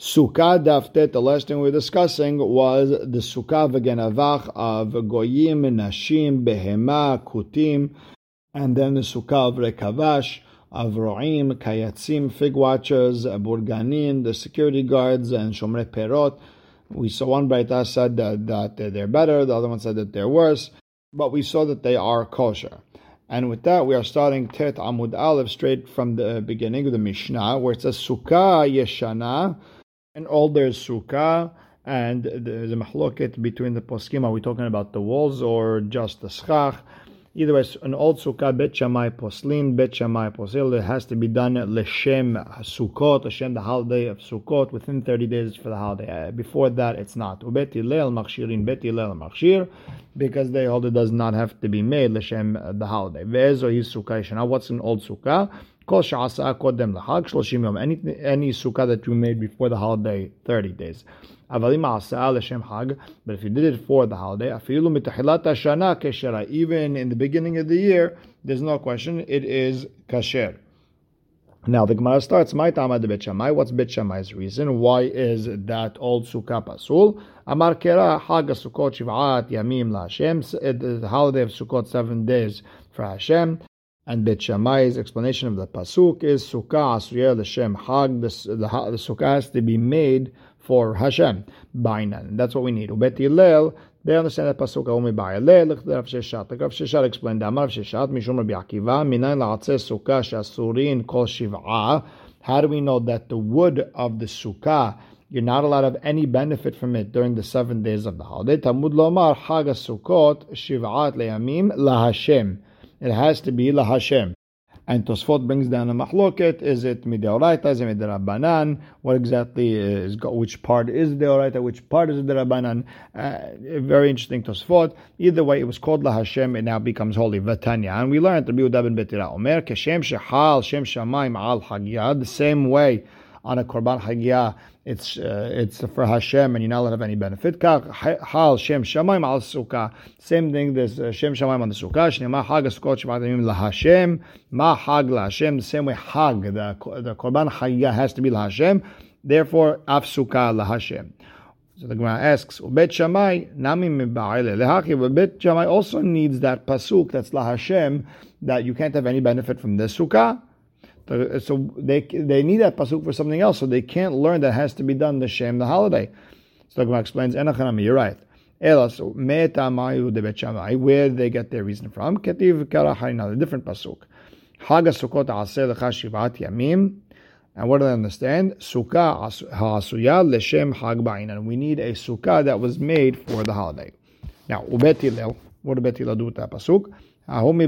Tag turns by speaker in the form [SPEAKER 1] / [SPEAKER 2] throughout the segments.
[SPEAKER 1] Sukkah daftet, the last thing we were discussing was the Sukkah v'genavach of Goyim, Nashim, Behema, Kutim, and then the Sukkah of Rekavash, of Ro'im, Kayatzim, fig watchers, Burganin, the security guards, and Shomre Perot. We saw one Braita said that, that they're better, the other one said that they're worse, but we saw that they are kosher. And with that, we are starting Tet Amud Aleph straight from the beginning of the Mishnah, where it says Sukkah Yeshana, and older sukkah, and there's a mahloket between the poskim. Are we talking about the walls or just the schach? Either way, an old sukkah, bet shamai poslin, bet shamai posil, it has to be done l'shem sukkot, l'shem the holiday of sukkot, within 30 days for the holiday. Uh, before that, it's not. Ubet Hillel machshirin, bet Hillel machshir, because the holiday does not have to be made l'shem uh, the holiday. Ve'ezo his sukkah Now, what's an old sukkah? Kol sha'asa kodem lahag shloshim yom. Any any sukkah that you made before the holiday, thirty days. Avalim asa l'shem. But if you did it for the holiday, afilu hashana. Even in the beginning of the year, there's no question. It is kasher. Now the Gemara starts. My tama de Bet Shammai. What's Bet Shammai's reason? Why is that old sukkah pasul? Amar kera hag sukkot shiv'at yamim la Hashem. Eh, the holiday of Sukkot seven days for Hashem. And Bet Shammai's explanation of the pasuk is Sukkah Asriya L'Shem Hag. The, the, Sukkah has to be made for Hashem. Bainan. That's what we need. Ubet Hillel, they understand that pasuk only by Hillel. Rav Sheshet. Rav Sheshet explained, Amar Rav Sheshet, Mishum Rabbi Akiva, Minayin La'atzeh Sukkah Shasurin Kol Shiv'ah. How do we know that the wood of the Sukkah you're not allowed to have any benefit from it during the seven days of the holiday. Tamud Lomar Chag Sukkot Shiv'at Le'amim LaHashem. It has to be la Hashem. And Tosfot brings down a machloket. Is it mideoraita? Is it midirabanan? What exactly is which part is deoraita? Which part is derabanan? Uh, very interesting Tosfot. Either way, it was called la Hashem. It now becomes holy. Vatanya, and we learned Yehuda ben Betira Omer keshem shehal shem shamayim al hagyah. The same way on a korban hagyah it's uh, it's for Hashem and you're not allowed to have any benefit. Hal Shem Shamayim al Sukkah. Same thing. There's uh, Shem Shamayim on the Sukkah. Shnema Hag Sukkot Shematim la Hashem. Ma Hag la Hashem. The same way Hag the the Korban Chagah has to be la Hashem. Therefore Af Sukkah la Hashem. So the Gemara asks, Bet Shammai nami miba'ile lehachi. But Bet Shammai also needs that pasuk that's la Hashem that you can't have any benefit from this sukkah Uh, so they they need that pasuk for something else, so they can't learn that has to be done the shem the holiday. So the Gemara explains, "Enachanami, you're right." De bet Where they get their reason from? Ketiv karachayna, the different pasuk. Haga. And what do they understand? Sukkah ha'asuya leshem we need a sukkah that was made for the holiday. Now. What did Bet Hillel do with that pasuk? You could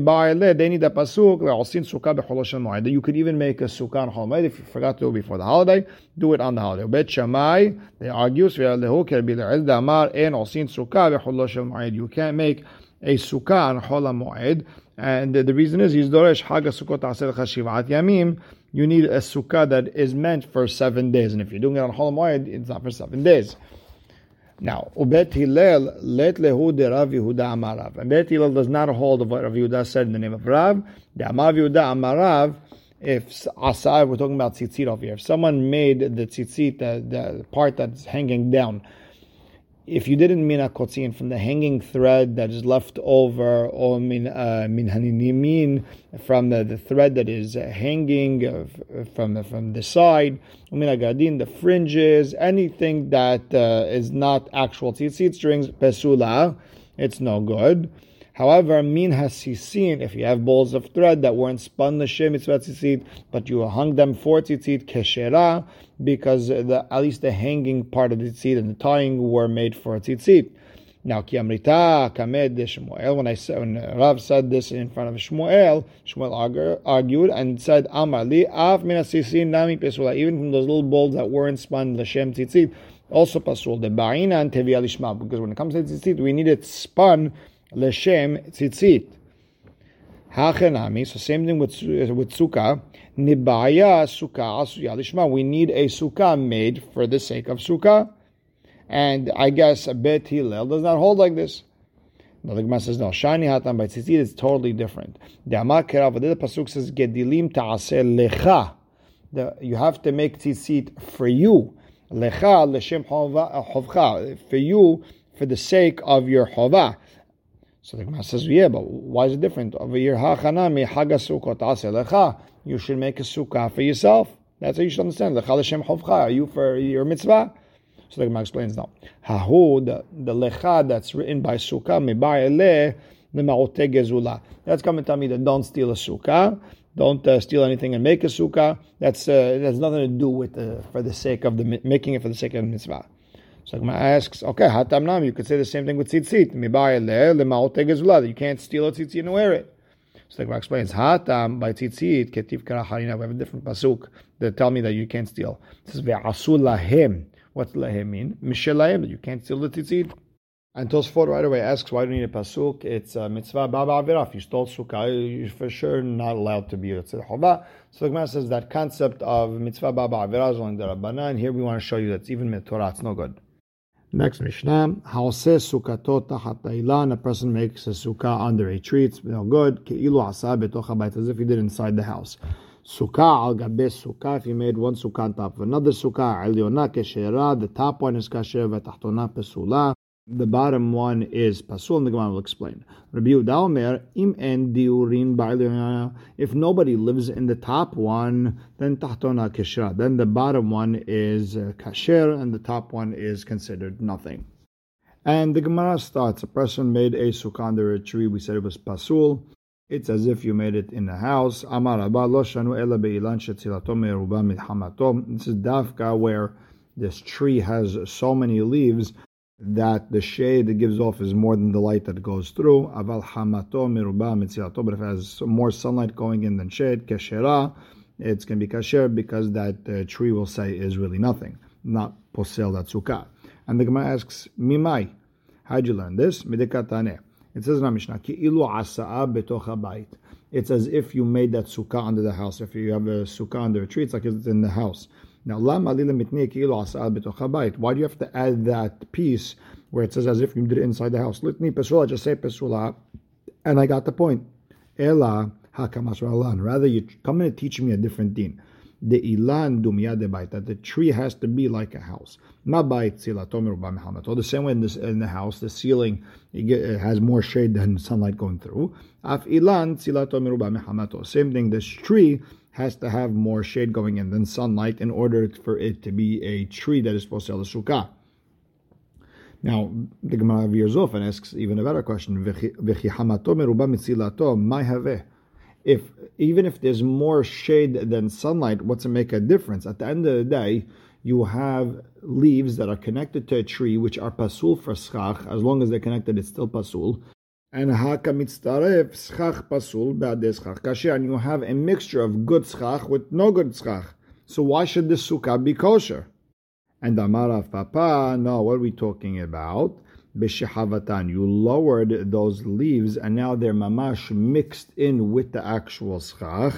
[SPEAKER 1] even make a sukkah on Hol if you forgot to do it before the holiday. Do it on the holiday. Bet Shammai they argue You can't make a sukkah on Hol Moed, and the reason is Hag Sukkot Yamim. You need a sukkah that is meant for seven days, and if you're doing it on Hol Moed, it's not for seven days. Now, Ubet Hillel let lehu de Rav Yehuda Amarav. And Bet Hillel does not hold of what Rav Yehuda said in the name of Rav. The Amar Yehuda Amarav, if Asai, we're talking about tzitzit over here, if someone made the tzitzit, the, the part that's hanging down, if you didn't mean a kotzin from the hanging thread that is left over, or min uh, min haninimin from the, the thread that is hanging from the, from the side, min agadin the fringes, anything that uh, is not actual tzitzit strings, pesula, it's no good. However, min hasisin, if you have balls of thread that weren't spun the shem tzitzit, but you hung them for tzitzit keshera, because the, at least the hanging part of the tzitzit and the tying were made for tzitzit. Now, ki amrita kamed Shmuel. When I said, when Rav said this in front of Shmuel, Shmuel argued and said, Amar li af min hasisin nami pesula. Even from those little balls that weren't spun the shem tzitzit, also pasul the ba'ina and tevi alishma. Because when it comes to tzitzit, we need it spun l'shem tzitzit. Hachenami, so same thing with, uh, with sukkah. Nibaya sukkah asuya lishma. We need a sukkah made for the sake of sukkah. And I guess a Bet Hillel does not hold like this. The Gemara says no. Shani hatan by tzitzit is totally different. The Amar Kerav, the pasuk says gedilim taaseh lecha. You have to make tzitzit for you. Lecha l'shem chovcha. Uh, for you, for the sake of your chovah. So the Gemara says, yeah, but why is it different? Over here, hachanami hagasukkot lecha. You should make a sukkah for yourself. That's how you should understand. Lecha l'shem chovcha. Are you for your mitzvah? So the Gemara explains now. Hahu, the, the lecha that's written by sukkah, mibai the That's coming to me that don't steal a sukkah. Don't uh, steal anything and make a sukkah. That's uh, nothing to do with uh, for the sake of the making it for the sake of the mitzvah. So Gemara asks, okay, hatam nam. You could say the same thing with tzitzit. You can't steal a tzitzit and wear it. So the Gemara explains, hatam by tzitzit ketiv karacharina. We have a different pasuk that tell me that you can't steal. It says ve'asul lahem. What's lahem mean? Mishelayim. You can't steal the tzitzit. And Tosfot right away asks, why do you need a pasuk? It's a mitzvah baba avirah. If you stole sukkah, you're for sure not allowed to be a chova. So the Gemara says that concept of mitzvah baba avirah is only the Rabbanan. Here we want to show you that even mitzvah, it's no good. Next Mishnah, Haoseh sukkatot tachat ilan. A person makes a sukkah under a tree. It's no good. Ke'ilu asa betocha as if he did inside the house. Sukkah al gabe sukkah. If you made one sukkah on top of another sukkah, Aliona keshera. The top one is kasher, v'tachtona pesula the bottom one is pasul, and the Gemara will explain. Rabbi Yehuda im en diurin If nobody lives in the top one, then tahtona keshra. Then the bottom one is uh, kasher, and the top one is considered nothing. And the Gemara starts: a person made a sukkah under a tree. We said it was pasul. It's as if you made it in the house. Amar Abba lo shanu ela be'ilan This is dafka where this tree has so many leaves that the shade it gives off is more than the light that goes through. Aval hamato miruba but if it has more sunlight going in than shade, keshera, it's going to be kasher because that uh, tree will say is really nothing, not posel that sukkah. And the Gemara asks, mimai, how'd you learn this? Midekatane. It says in our Mishnah, ki ilu asa'a betocha bait. It's as if you made that sukkah under the house. If you have a sukkah under a tree, it's like it's in the house. Now, why do you have to add that piece where it says as if you did it inside the house? Litni pesula, just say pesula, and I got the point. Ela hakamas Rather, you come and teach me a different deen. The ilan dumia de that the tree has to be like a house. Or the same way in, this, in the house, the ceiling it has more shade than sunlight going through. Af ilan Same thing. This tree has to have more shade going in than sunlight in order for it to be a tree that is supposed to sell the sukkah. Now, the Gemara off and asks even a better question. If even if there's more shade than sunlight, what's it make a difference? At the end of the day, you have leaves that are connected to a tree, which are pasul for schach. As long as they're connected, it's still pasul and haka mitztaref schach pasul ba'adeh schach kasher, and you have a mixture of good schach with no good schach. So why should the sukkah be kosher? And Amarav Papa, no, what are we talking about? Beshehavatan, you lowered those leaves and now they're mamash mixed in with the actual schach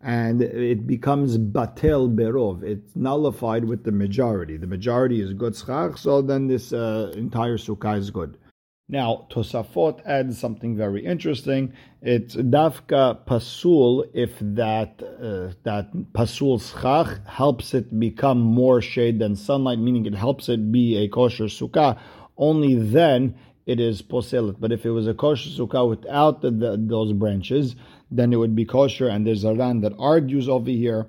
[SPEAKER 1] and it becomes batel berov. It's nullified with the majority. The majority is good schach, so then this uh, entire sukkah is good. Now, Tosafot adds something very interesting. It's dafka pasul if that uh, that pasul schach helps it become more shade than sunlight, meaning it helps it be a kosher sukkah. Only then it is poselet. But if it was a kosher sukkah without the, the, those branches, then it would be kosher. And there's a Ran that argues over here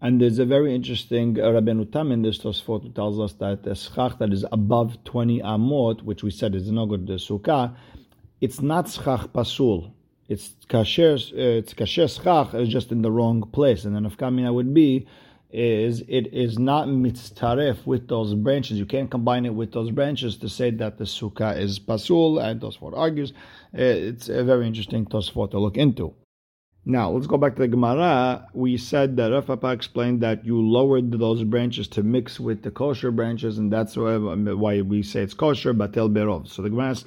[SPEAKER 1] and there's a very interesting uh, Rabbeinu Tam in this Tosfot who tells us that a schach that is above 20 amot, which we said is no good the sukkah, it's not schach pasul. It's kasher, uh, it's kasher schach, it's just in the wrong place. And then if kamina would be, is it is not mitzaref with those branches. You can't combine it with those branches to say that the sukkah is pasul, and Tosfot argues. Uh, it's a very interesting Tosfot to look into. Now, let's go back to the Gemara. We said that Rav Papa explained that you lowered those branches to mix with the kosher branches, and that's why um, we say it's kosher, batel berov. So the Gemara asks,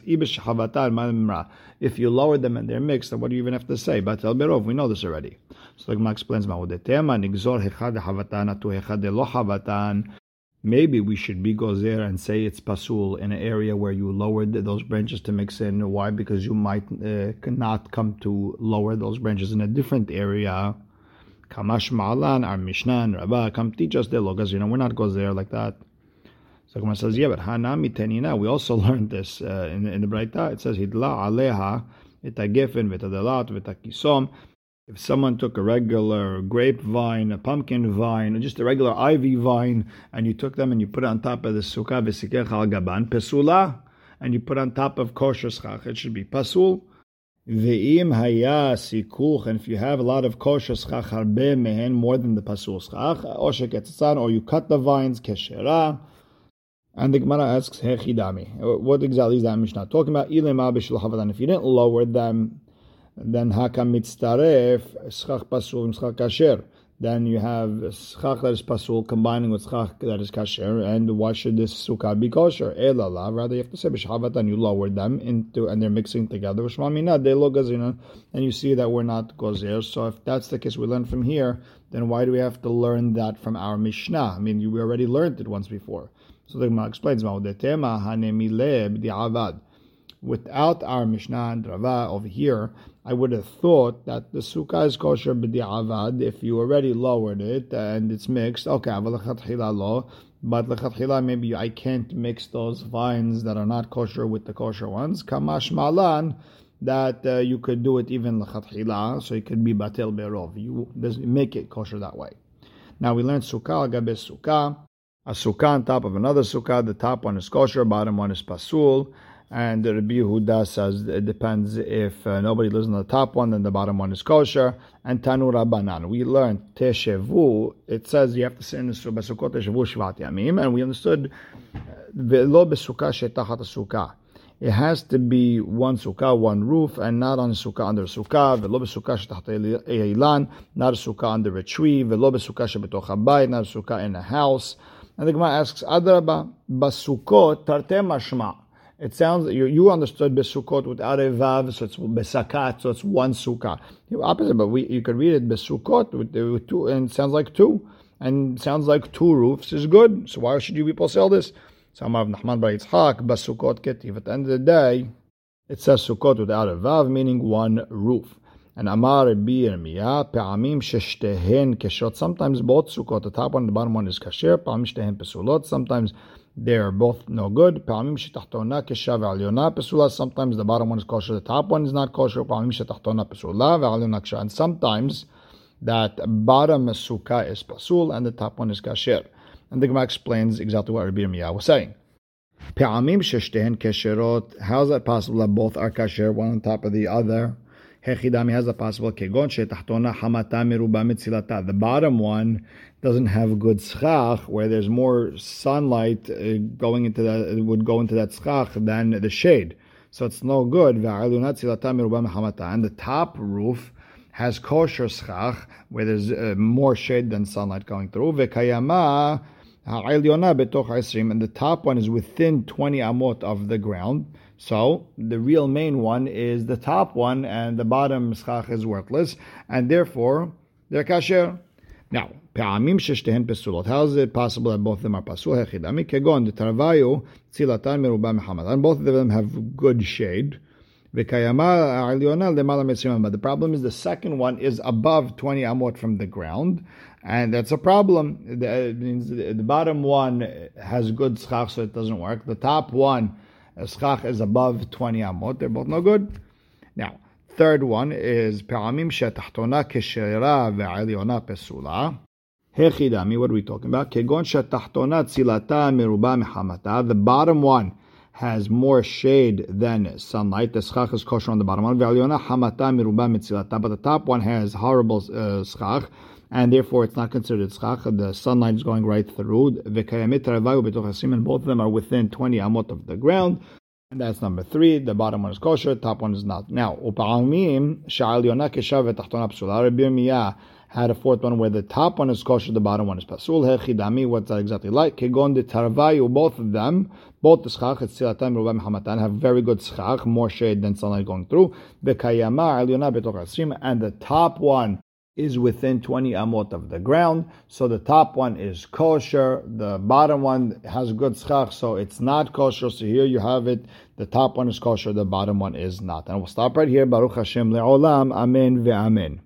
[SPEAKER 1] if you lower them and they're mixed, then what do you even have to say? Batel berov, we know this already. So the Gemara explains, Maybe we should be gozer and say it's pasul in an area where you lowered those branches to mix in. Why? Because you might uh, not come to lower those branches in a different area. Kamash Ma'alan, our Mishnah and Rabbah, come teach us the logas. You know, we're not there like that. So Gemara says, yeah, but Hanami Tenina, we also learned this uh, in, in the Braita. It says, Hidla Aleha, Itagefen, Vitadelat, Vitakisom. If someone took a regular grapevine, a pumpkin vine, or just a regular ivy vine, and you took them and you put it on top of the sukkah, v'sikech al gaban, pesula, and you put on top of kosher schach, it should be pasul. Ve'im haya sikuch, and if you have a lot of kosher schach harbe mehen, more than the pasul schach, or sheketzan, or you cut the vines, keshera. And the Gemara asks, Hechidami. What exactly is that Mishnah talking about? If you didn't lower them, then hakam mitztaref schach pasul schach kasher. Then you have schach that is pasul combining with schach that is kasher. And why should this sukkah be kosher? Elala. Rather, you have to say b'shavat and you lower them into and they're mixing together. Shmamina de lo gazina. And you see that we're not gozer. So if that's the case, we learn from here. Then why do we have to learn that from our Mishnah? I mean, we already learned it once before. So the Gemara explains, Without our Mishnah and Rava over here, I would have thought that the sukkah is kosher b'di'avad if you already lowered it and it's mixed. Okay, but lechatchila maybe I can't mix those vines that are not kosher with the kosher ones. Kamash malan that uh, you could do it even lechatchila, so it could be batel berov. You make it kosher that way. Now we learned sukkah gabe sukkah. A sukkah on top of another sukkah. The top one is kosher, bottom one is pasul. And Rabbi Yehuda says it depends if uh, nobody lives on the top one, then the bottom one is kosher. And Tanu Rabbanan, we learned Teshevu. It says you have to say in the Besukot Teshevu Shvat Yamim, and we understood Velo Besukah Shetachat Sukkah. It has to be one sukkah, one roof, and not on sukkah under sukkah. Velo besukah shetachat eilan, not a sukkah under a tree. Velo besukah shebetoch habayit, not a sukkah in a house. And the Gemara asks, Adraba, basukot tarte mashma. It sounds you, you understood besukot without a vav, so it's besakat, so it's one sukkah. The opposite, but we you could read it besukot with, with two, and sounds like two, and sounds like two roofs is good. So why should you people sell this? Some of Nachman Bar Yitzchak basukot ketiv. At the end of the day, it says sukkot without a vav, meaning one roof. And Amar Rabbi Yirmiyah, Pe'amim sheshtehen keshot. Sometimes both sukkot, the top one the bottom one is kasher. Pe'amim shtehen pesulot. Sometimes they are both no good. Sometimes the bottom one is kosher, the top one is not kosher. And sometimes that bottom sukkah is pasul and the top one is kasher. And the Gemara explains exactly what Rabbi Yirmiyah was saying. How is that possible that both are kasher, one on top of the other? Hechidami has a possible kegon shetachtona hamata meruba mitzilata. The bottom one doesn't have good schach, where there's more sunlight uh, going into that, it would go into that schach than the shade. So it's no good. And the top roof has kosher schach, where there's uh, more shade than sunlight going through. And the top one is within 20 amot of the ground. So the real main one is the top one, and the bottom schach is worthless, and therefore they're kasher. Now, פעמים ששתיהן פסולות. How is it possible that both of them are פסול? היחידמי כגון דתרוויו צילתן מרובה מחמתן. Both of them have good shade. וקיימה העליונה למעלה מ-20 But the problem is the second one is above 20 amot from the ground. And that's a problem. It means the bottom one has good schach, so it doesn't work. The top one schach is above 20 amot. They're both no good. Now, third one is פעמים שהתחתונה כשרה והעליונה פסולה. Hechidami, what are we talking about? כגון שהתחתונה צילתה מרובה מחמתה. The bottom one has more shade than sunlight. The schach is kosher on the bottom one. והעליונה חמתה מרובה מצילתה. But the top one has horrible uh, schach and therefore it's not considered schach. The sunlight is going right through. And both of them are within 20 amot of the ground. And that's number three. The bottom one is kosher, top one is not. Now, had a fourth one where the top one is kosher, the bottom one is pasul. Hechidami, what's that exactly like? Kegon de tarvayu, both of them, both the schach, etzilatam, rubam hamatan, have very good schach, more shade than sunlight going through. Bekayama, alyona betoch and the top one is within 20 amot of the ground. So the top one is kosher. The bottom one has good schach, so it's not kosher. So here you have it. The top one is kosher. The bottom one is not. And we'll stop right here. Baruch Hashem le'olam. Amen ve'amen.